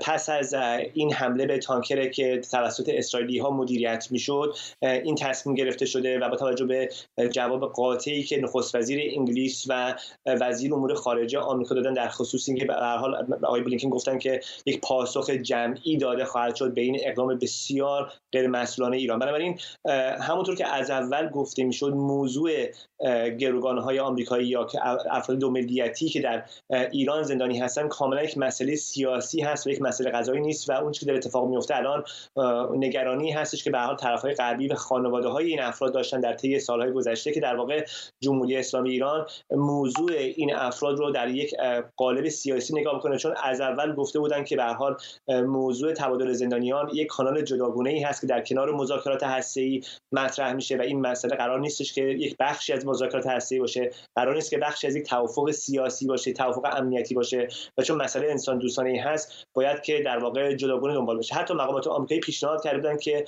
پس از این حمله به تانکر که توسط اسرائیلی ها مدیریت می‌شد این تصمیم گرفته شده و با توجه به جواب قاطعی که نخست وزیر انگلیس و وزیر امور خارجه آمریکا دادن در خصوص اینکه به هر حال آقای بلینکن گفتن که یک پاسخ جمعی داده خواهد شد به این اقدام بسیار غیر مسئولانه ایران. بنابراین همونطور که از اول گفته می‌شد موضوع گروگان های آمریکایی یا که افراد دو ملیتی که در ایران زندانی هستن کاملا یک مسئله سیاسی هست و یک مسئله قضایی نیست و اون که در اتفاق میفته الان نگرانی هستش که به حال طرف های غربی و خانواده های این افراد داشتن در طی سالهای گذشته که در واقع جمهوری اسلامی ایران موضوع این افراد رو در یک قالب سیاسی نگاه بکنه چون از اول گفته بودن که به حال موضوع تبادل زندانیان یک کانال جداگونه ای هست که در کنار مذاکرات هسته‌ای مطرح میشه و این مسئله قرار نیستش که یک بخشی از مذاکرات هسته‌ای باشه. قرار نیست که بخشی از یک توافق سیاسی باشه توافق امنیتی باشه. و چون مسئله انسان دوستانه ای هست باید که در واقع جداگونه دنبال بشه. حتی مقامات آمریکایی پیشنهاد کردن که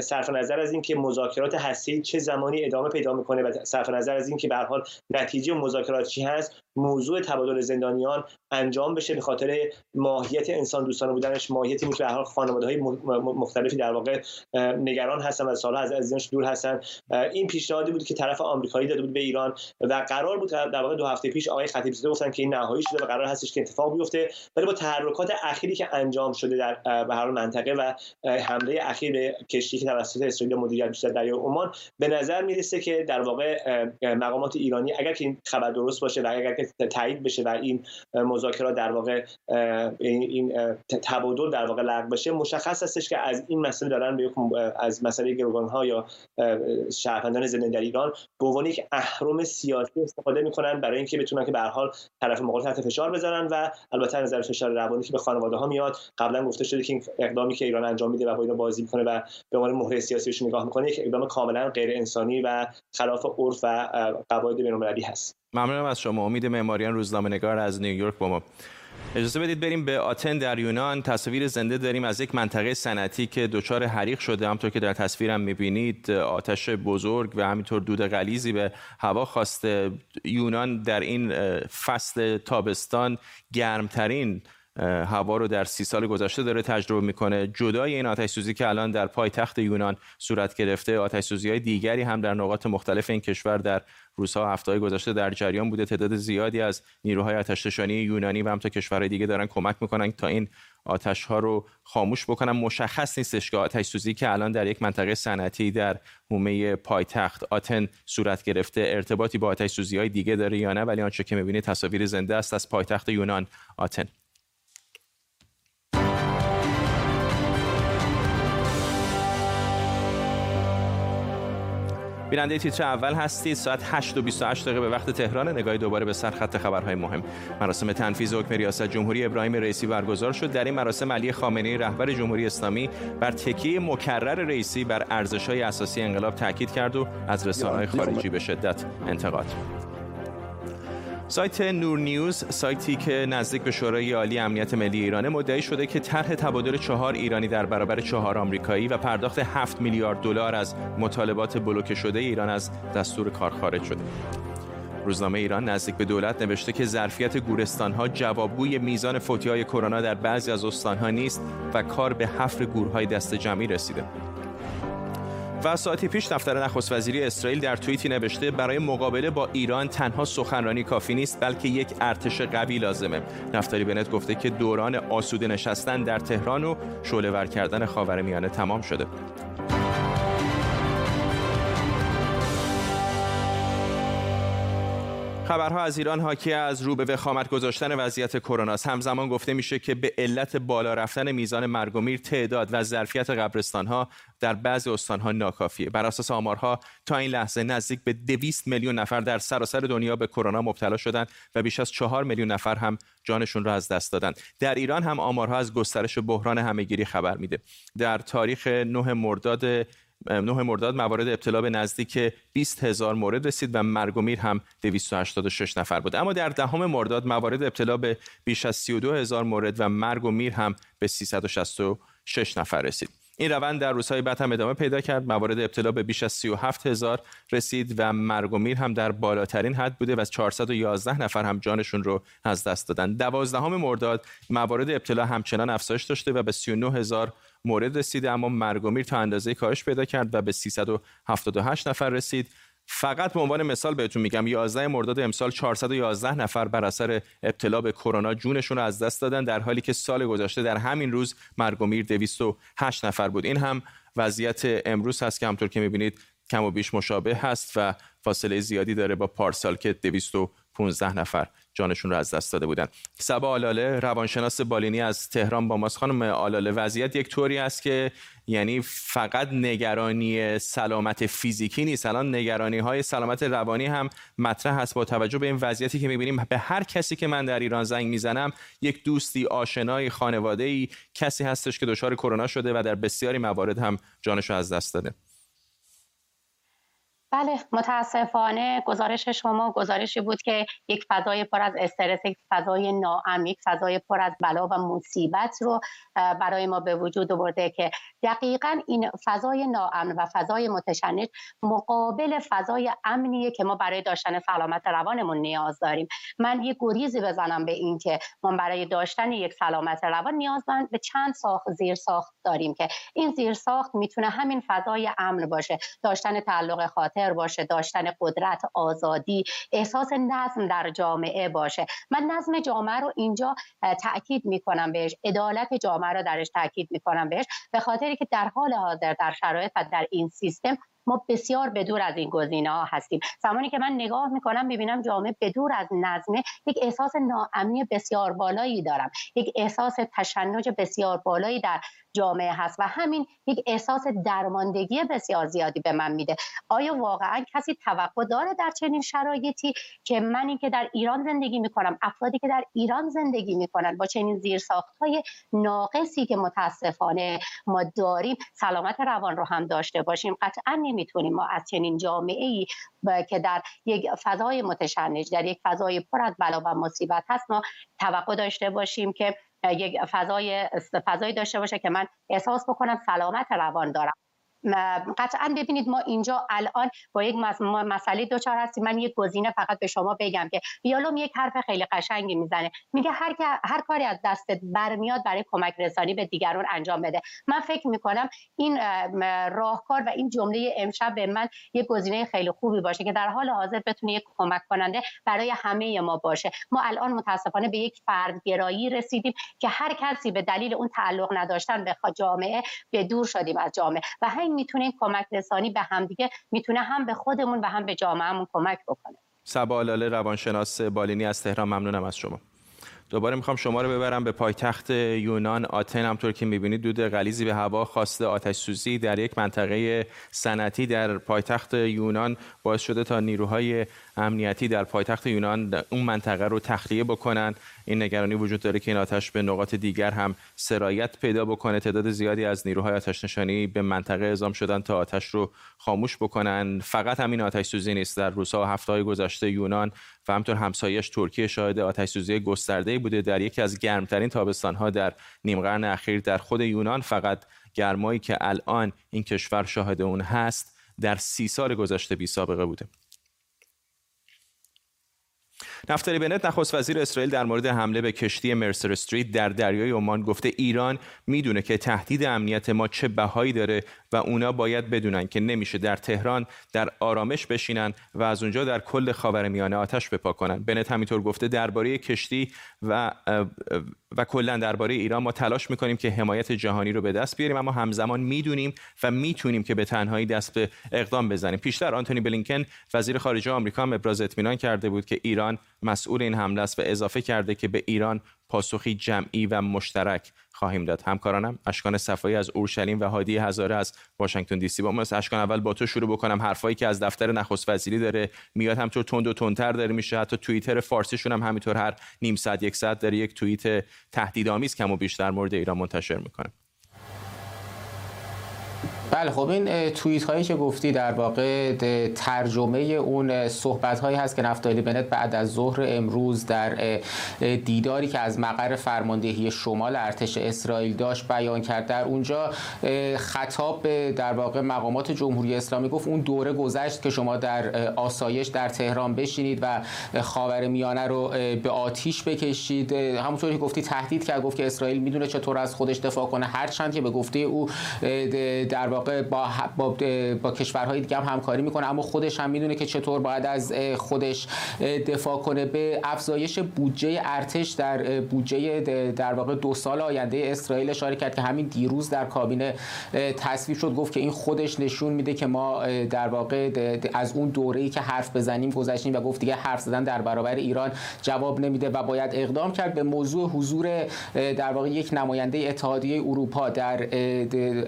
صرف نظر از اینکه مذاکرات هسته‌ای چه زمانی ادامه پیدا می‌کنه و صرف نظر از اینکه به حال نتیجه مذاکرات چی هست موضوع تبادل زندانیان انجام بشه به خاطر ماهیت انسان دوستانه بودنش ماهیتی که هر خانواده های مختلفی در واقع نگران هستن و سالها از ازدواج دور هستن. این پیشنهادی بود که طرف آمریکایی داده بود به ایران و قرار بود در واقع دو هفته پیش آقای خطیب زاده گفتن که این نهایی شده و قرار هستش که اتفاق بیفته. ولی با تحرکات اخیری که انجام شده در به هر منطقه و حمله اخیر به کشتی که توسط اسرائیل مدیریت میشه در دریای عمان به نظر می‌رسه که در واقع مقامات ایرانی اگر که این خبر درست باشه و اگر که تایید بشه و این مذاکرات در واقع این تبادل در واقع لغو بشه مشخص هستش که از این مسئله دارن به از مسئله گروگان ها یا شهروندان زنده در ایران به عنوان یک اهرم سیاسی استفاده می‌کنن برای اینکه بتونن که به حال طرف مقابل تحت فشار بزنن و البته نظر فشار روانی که به خانواده ها میاد. قبلا گفته شده که این اقدامی که ایران انجام میده و با اینا بازی می‌کنه و به عنوان مهره سیاسیش نگاه می‌کنه یک اقدام کاملا غیر انسانی و خلاف عرف و قواعد بین‌المللی هست. ممنونم از شما. امید معماریان روزنامه نگار از نیویورک با ما. اجازه بدید بریم به آتن در یونان. تصویر زنده داریم از یک منطقه صنعتی که دچار حریق شده. همطور که در تصویرم می‌بینید آتش بزرگ و همینطور دود غلیزی به هوا خواسته. یونان در این فصل تابستان گرمترین هوا رو در سی سال گذشته داره تجربه می‌کنه. جدای این آتش سوزی که الان در پایتخت یونان صورت گرفته آتش سوزی های دیگری هم در نقاط مختلف این کشور در روزها هفته گذشته در جریان بوده. تعداد زیادی از نیروهای آتشنشانی یونانی و همتا کشورهای دیگه دارن کمک می‌کنن تا این آتش ها رو خاموش بکنن. مشخص نیستش که آتش سوزی که الان در یک منطقه صنعتی در حومه پایتخت آتن صورت گرفته ارتباطی با آتش سوزی های دیگه داره یا نه ولی آنچه که می‌بینید تصاویر زنده است از پایتخت یونان آتن. بیننده تیتر اول هستید. ساعت 8 و 28 دقیقه به وقت تهران. نگاهی دوباره به سرخط خبرهای مهم. مراسم تنفیذ حکم ریاست جمهوری ابراهیم رئیسی برگزار شد. در این مراسم علی خامنه‌ای رهبر جمهوری اسلامی بر تکیه مکرر رئیسی بر ارزش‌های اساسی انقلاب تاکید کرد و از رسانه‌های خارجی به شدت انتقاد. سایت نور نیوز سایتی که نزدیک به شورای عالی امنیت ملی ایرانه مدعی شده که طرح تبادل چهار ایرانی در برابر چهار آمریکایی و پرداخت 7 میلیارد دلار از مطالبات بلوکه شده ایران از دستور کار خارج شده روزنامه ایران نزدیک به دولت نوشته که ظرفیت گورستانها جوابگوی میزان های کرونا در بعضی از استانها نیست و کار به حفر گورهای دست جمعی رسیده. و ساعتی پیش دفتر نخست وزیری اسرائیل در توییتی نوشته برای مقابله با ایران تنها سخنرانی کافی نیست بلکه یک ارتش قوی لازمه. نفتالی بنت گفته که دوران آسوده نشستن در تهران و شعله ور کردن خاورمیانه تمام شده. خبرها از ایران حاکی از رو به وخامت گذاشتن وضعیت کرونا. همزمان گفته میشه که به علت بالا رفتن میزان مرگ و میر تعداد و ظرفیت قبرستانها در بعضی استانها ناکافیه. بر اساس آمارها تا این لحظه نزدیک به 200 میلیون نفر در سراسر دنیا به کرونا مبتلا شدند و بیش از 4 میلیون نفر هم جانشون را از دست دادن در ایران هم آمارها از گسترش بحران همهگیری خبر میده. در تاریخ 9 مرداد 9 مرداد موارد ابتلا به نزدیک 20 هزار مورد رسید و مرگ و میر هم 286 نفر بود. اما در دهم مرداد موارد ابتلا به بیش از 32 هزار مورد و مرگ و میر هم به 366 نفر رسید. این روند در روزهای بعد هم ادامه پیدا کرد. موارد ابتلا به بیش از 37 هزار رسید و مرگ و میر هم در بالاترین حد بوده و 411 نفر هم جانشون رو از دست دادن. دوازدهم مرداد موارد ابتلا همچنان افزایش داشته و به 39 هزار مورد رسیده اما مرگ و میر تا اندازه کاهش پیدا کرد و به 378 نفر رسید. فقط به عنوان مثال بهتون میگم 11 مرداد امسال 411 نفر بر اثر ابتلا به کرونا جونشون رو از دست دادن در حالی که سال گذشته در همین روز مرگ و میر 208 نفر بود. این هم وضعیت امروز هست که همطور که می‌بینید کم و بیش مشابه هست و فاصله زیادی داره با پارسال که 215 نفر جانشون رو از دست داده بودن. سبا آلاله روانشناس بالینی از تهران با ماست. خانم آلاله وضعیت یک طوری است که یعنی فقط نگرانی سلامت فیزیکی نیست. الان نگرانی های سلامت روانی هم مطرح هست با توجه به این وضعیتی که می‌بینیم. به هر کسی که من در ایران زنگ می‌زنم یک دوستی آشنایی خانواده ای کسی هستش که دچار کرونا شده و در بسیاری موارد هم جانش از دست داده. بله متاسفانه گزارش شما گزارشی بود که یک فضای پر از استرس یک فضای ناامن یک فضای پر از بلا و مصیبت رو برای ما به وجود آورده که دقیقا این فضای ناامن و فضای متشنج مقابل فضای امنیه که ما برای داشتن سلامت روانمون نیاز داریم. من یه گریزی بزنم به این که ما برای داشتن یک سلامت روان نیازمند به چند ساخت زیر ساخت داریم که این زیر ساخت می‌تونه همین فضای امن باشه. داشتن تعلق خاطر باشه داشتن قدرت آزادی احساس نظم در جامعه باشه. من نظم جامعه رو اینجا تاکید می‌کنم بهش عدالت جامعه رو درش تاکید می‌کنم بهش به خاطری که در حال حاضر در شرایط و در این سیستم ما بسیار بدور از این گزینه ها هستیم. زمانی که من نگاه می‌کنم ببینم جامعه بدور از نظمه یک احساس ناامنی بسیار بالایی دارم. یک احساس تشنج بسیار بالایی در جامعه هست و همین یک احساس درماندگی بسیار زیادی به من میده. آیا واقعا کسی توقع داره در چنین شرایطی که منی که در ایران زندگی می‌کنم افرادی که در ایران زندگی می‌کنن با چنین زیرساخت های ناقصی که متاسفانه ما داریم سلامت روان رو هم داشته باشیم؟ قطعا نمی‌تونیم ما از چنین جامعه ای که در یک فضای متشنج در یک فضای پر از بلا و مصیبت هست ما توقع داشته باشیم که یک فضای فضایی داشته باشه که من احساس بکنم سلامت روان دارم. قطعا ببینید ما اینجا الان با یک مسئله دوچار هستیم. من یک گزینه فقط به شما بگم که یالوم یک حرف خیلی قشنگی می‌زنه. میگه هر هر کاری از دستت برمیاد برای کمک رسانی به دیگران انجام بده. من فکر می‌کنم این راهکار و این جمله امشب به من یک گزینه خیلی خوبی باشه که در حال حاضر بتونه یک کمک کننده برای همه ما باشه. ما الان متاسفانه به یک فردگرایی رسیدیم که هر کسی به دلیل اون تعلق نداشتن به جامعه به دور شدیم از جامعه. و می‌تونه کمک رسانی به همدیگه می‌تونه هم به خودمون و هم به جامعهمون کمک بکنه. سبا روانشناس بالینی از تهران ممنونم از شما. دوباره می‌خوام شما رو ببرم به پایتخت یونان آتن. همطور که می‌بینید دود غلیزی به هوا خواسته آتش سوزی در یک منطقه صنعتی در پایتخت یونان باعث شده تا نیروهای امنیتی در پایتخت یونان اون منطقه رو تخلیه بکنن. این نگرانی وجود داره که این آتش به نقاط دیگر هم سرایت پیدا بکنه. تعداد زیادی از نیروهای آتش نشانی به منطقه اعزام شدن تا آتش رو خاموش بکنن. فقط همین آتش سوزی نیست. در روزها و هفته های گذشته یونان و همطور همسایش ترکیه شاهد آتش سوزی گسترده بوده. در یکی از گرمترین تابستان ها در نیم قرن اخیر در خود یونان فقط گرمایی که الان این کشور شاهد اون هست در سی سال گذشته بی سابقه بوده. نفتالی بنت نخست وزیر اسرائیل در مورد حمله به کشتی مرسر استریت در دریای عمان گفته ایران می‌دونه که تهدید امنیت ما چه بهایی داره و اونا باید بدونن که نمیشه در تهران در آرامش بشینن و از اونجا در کل خاورمیانه آتش بپا کنن. بنت همینطور گفته درباره کشتی و و کلا درباره ایران ما تلاش می‌کنیم که حمایت جهانی رو به دست بیاریم اما همزمان می‌دونیم و می‌تونیم که به تنهایی دست به اقدام بزنیم. پیشتر آنتونی بلینکن وزیر خارجه آمریکا هم ابراز اطمینان کرده بود که ایران مسئول این حمله است و اضافه کرده که به ایران پاسخی جمعی و مشترک خواهیم داد. همکارانم اشکان صفایی از اورشلیم و هادی هزاره از واشنگتن دی سی با ما اشکان اول با تو شروع بکنم. حرفایی که از دفتر نخست وزیری داره میاد همطور تند و تندتر داره میشه. حتی توییتر فارسیشون هم همینطور هر نیم ساعت یک ساعت داره یک توییت تهدیدآمیز کم و بیشتر مورد ایران منتشر می‌کنه. بله خب این توییت هایی که گفتی در واقع ترجمه اون صحبت هایی هست که نفتالی بنت بعد از ظهر امروز در دیداری که از مقر فرماندهی شمال ارتش اسرائیل داشت بیان کرد. در اونجا خطاب در واقع مقامات جمهوری اسلامی گفت اون دوره گذشت که شما در آسایش در تهران بشینید و خاور میانه رو به آتیش بکشید. همونطوری که گفتی تهدید کرد گفت که اسرائیل می‌دونه چطور از خودش دفاع کنه. هرچند که به گفته او در واقع با, با, با کشورهای دیگه هم همکاری می‌کنه اما خودش هم می‌دونه که چطور باید از خودش دفاع کنه. به افزایش بودجه ارتش در بودجه در واقع دو سال آینده اسرائیل اشاره کرد که همین دیروز در کابینه تصویب شد. گفت که این خودش نشون میده که ما در واقع از اون دوره‌ای که حرف بزنیم گذشتیم و گفت دیگه حرف زدن در برابر ایران جواب نمیده و باید اقدام کرد. به موضوع حضور در واقع یک نماینده اتحادیه اروپا در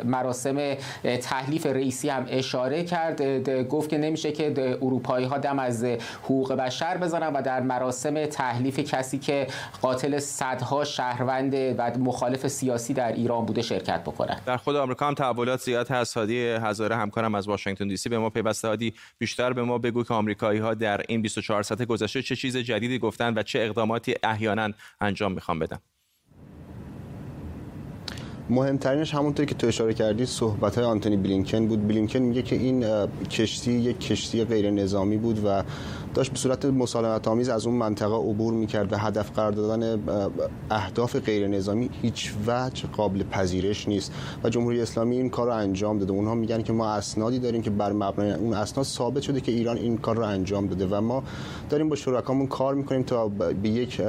مراسم تحلیف رئیسی هم اشاره کرد. گفت که نمیشه که اروپایی ها دم از حقوق بشر بزنن و در مراسم تحلیف کسی که قاتل صدها شهروند و مخالف سیاسی در ایران بوده شرکت بکنن. در خود آمریکا هم تحولات زیاد هست. هادی هزاره همکارم از واشنگتن دی سی به ما پیوسته. هادی بیشتر به ما بگو که آمریکایی ها در این 24 ساعت گذشته چه چیز جدیدی گفتن و چه اقداماتی احیانا انجام می‌خوان بدن. مهمترینش همونطوری که تو اشاره کردی صحبت های آنتونی بلینکن بود. بلینکن میگه که این کشتی یک کشتی غیر نظامی بود و داشت به صورت مسالمت آمیز از اون منطقه عبور می‌کرد و هدف قرار دادن اهداف غیر نظامی هیچ وجه قابل پذیرش نیست. و جمهوری اسلامی این کار رو انجام داده. اونها میگن که ما اسنادی داریم که بر مبنای اون اسناد ثابت شده که ایران این کار رو انجام داده و ما داریم با شرکامون کار می‌کنیم تا به یک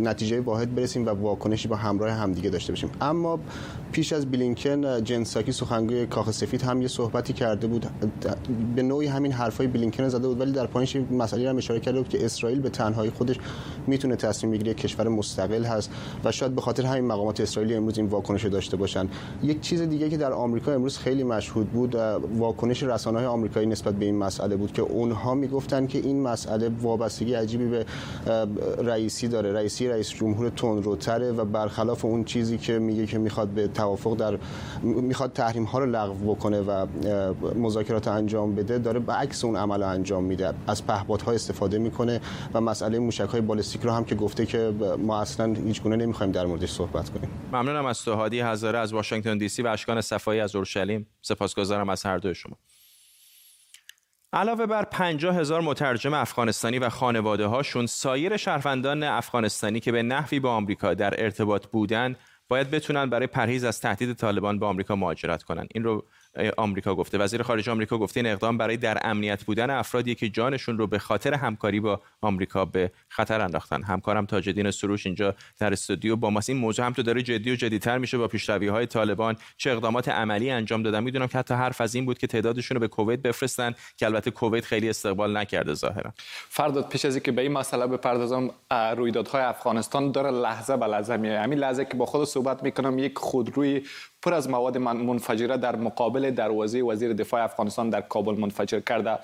نتیجه واحد برسیم و واکنشی با همراه همدیگه داشته باشیم. اما پیش از بلینکن جنساکی سخنگوی کاخ سفید هم یه صحبتی کرده بود. به نوعی همین حرفای بلینکن زده بود ولی در پایینش مسئله رو اشاره کرده بود که اسرائیل به تنهایی خودش می‌تونه تصمیم بگیره کشور مستقل هست و شاید به خاطر همین مقامات اسرائیلی امروز این واکنش داشته باشن. یک چیز دیگه که در آمریکا امروز خیلی مشهود بود واکنش رسانه‌های آمریکایی نسبت به این مسئله بود که اونها می‌گفتن که این مسئله وابستگی عجیبی به رئیسی داره. رئیسی رئیس جمهور تندروتره و برخلاف اون چیزی که میگه که می‌خواد به توافق در می‌خواد تحریم ها رو لغو بکنه و مذاکرات انجام بده داره به عکس اون عمل انجام میده. از ها استفاده می‌کنه و مسئله موشک های بالستیک رو هم که گفته که ما اصلا هیچ گونه نمی‌خوایم در موردش صحبت کنیم. ممنونم از تو هادی هزاره از واشنگتن دی سی و اشکان صفایی از اورشلیم. سپاسگزارم از هر دوی شما. علاوه بر 50 هزار مترجم افغانستانی و خانواده هاشون سایر شهروندان افغانستانی که به نحوی با آمریکا در ارتباط بودند باید بتونن برای پرهیز از تهدید طالبان به آمریکا مهاجرت کنن. این رو آمریکا گفته. وزیر خارجه آمریکا گفته این اقدام برای در امنیت بودن افرادی که جانشون رو به خاطر همکاری با آمریکا به خطر انداختن. همکارم تاجدین سروش اینجا در استودیو با ماست. این موضوع هم تو داره جدی و جدیتر میشه با پیشروی های طالبان. چه اقدامات عملی انجام دادن می‌دونم که حتی حرف از این بود که تعدادشون رو به کویت بفرستن که البته کویت خیلی استقبال نکرده ظاهرا. فرداد پیش از اینکه به این مسئله بپردازم رویدادهای افغانستان داره لحظه به لحظه میاد همین لحظه که با خود صحبت می‌کنم یک خودروی پر از مواد منفجره در مقابل دروازه وزیر دفاع افغانستان در کابل منفجر کرده.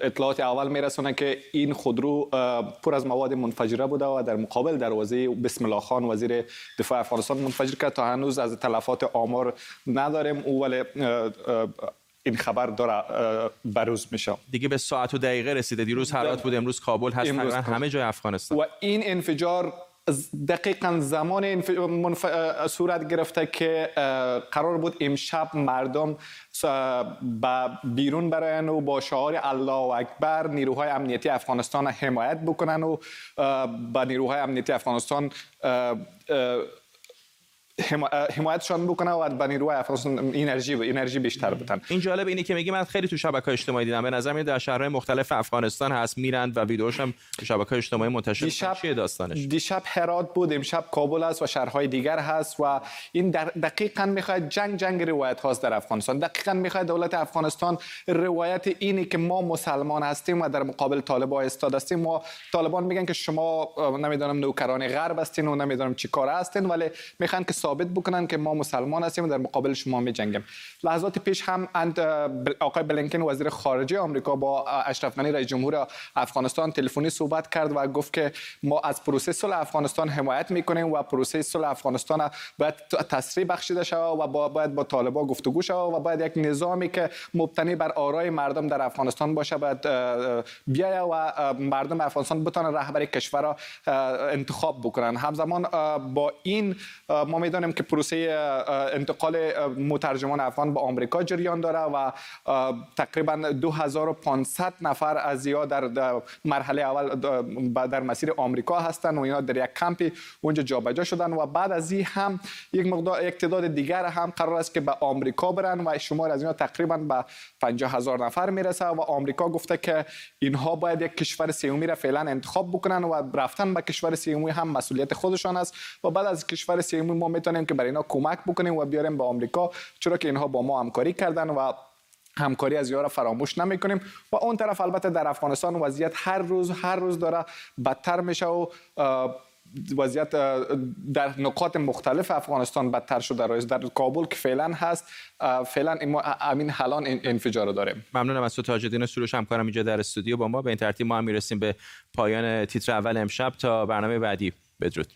اطلاعات اول میرسونه که این خودرو پر از مواد منفجره بوده و در مقابل دروازه بسم الله خان وزیر دفاع افغانستان منفجر کرد تا هنوز از تلفات آمار نداریم. او ولی این خبر داره بروز میشه. دیگه به ساعت و دقیقه رسیده. دیروز هرات بود امروز کابل هست. امروز همه جای افغانستان. و این انفجار دقیقا زمان این منف... صورت گرفته که قرار بود امشب مردم با بیرون براین و با شعار الله اکبر نیروهای امنیتی افغانستان حمایت بکنن و با نیروهای امنیتی افغانستان حمایتشان بکنه و به نیروی افغانستان انرژی انرژی بیشتر بدن این جالب اینه که میگی من خیلی تو شبکه اجتماعی دیدم. به نظر میاد در شهرهای مختلف افغانستان هست میرند و ویدیوش هم تو شبکه اجتماعی منتشر دیشب چیه داستانش؟ دیشب هرات بود امشب کابل است و شهرهای دیگر هست و این در دقیقا می‌خواد جنگ جنگ روایت هاست در افغانستان. دقیقا می‌خواد دولت افغانستان روایت اینی که ما مسلمان هستیم و در مقابل طالبان ایستاد هستیم. ما طالبان میگن که شما نمی‌دونم نوکران غرب هستین و نمی‌دونم چی کار هستین ولی می‌خوان که ثابت بکنن که ما مسلمان هستیم و در مقابل شما می جنگیم. لحظات پیش هم اند آقای بلینکن وزیر خارجه آمریکا با اشرف غنی رئیس جمهور افغانستان تلفنی صحبت کرد و گفت که ما از پروسه صلح افغانستان حمایت می‌کنیم و پروسه صلح افغانستان باید تسریع بخشیده شود و با باید با طالبان گفتگو شود و باید یک نظامی که مبتنی بر آرای مردم در افغانستان باشه باید بیاید و مردم افغانستان بتونن رهبر کشور را انتخاب بکنن همزمان با این ما می‌دانیم که پروسه انتقال مترجمان افغان به آمریکا جریان داره و تقریبا 2500 نفر از یا در مرحله اول در مسیر آمریکا هستند و اینا در یک کمپی اونجا جابجا شدن و بعد از این هم یک مقدار یک تعداد دیگر هم قرار است که به آمریکا برن و شمار از اینا تقریبا به 50 هزار نفر می‌رسه و آمریکا گفته که اینها باید یک کشور سیومی را فعلا انتخاب بکنن و رفتن به کشور سیومی هم مسئولیت خودشان است و بعد از کشور سیومی ما می‌تونیم که برای اینا کمک بکنیم و بیاریم به آمریکا چرا که اینها با ما همکاری کردن و همکاری از یارا فراموش نمی کنیم و اون طرف البته در افغانستان وضعیت هر روز هر روز داره بدتر میشه و وضعیت در نقاط مختلف افغانستان بدتر شده. در کابل که فعلا هست فعلا امین حالان انفجار داریم. ممنونم از تو تاج الدین سروش. همکارم اینجا در استودیو با ما. به این ترتیب ما هم می‌رسیم به پایان تیتر اول امشب. تا برنامه بعدی. بدرود.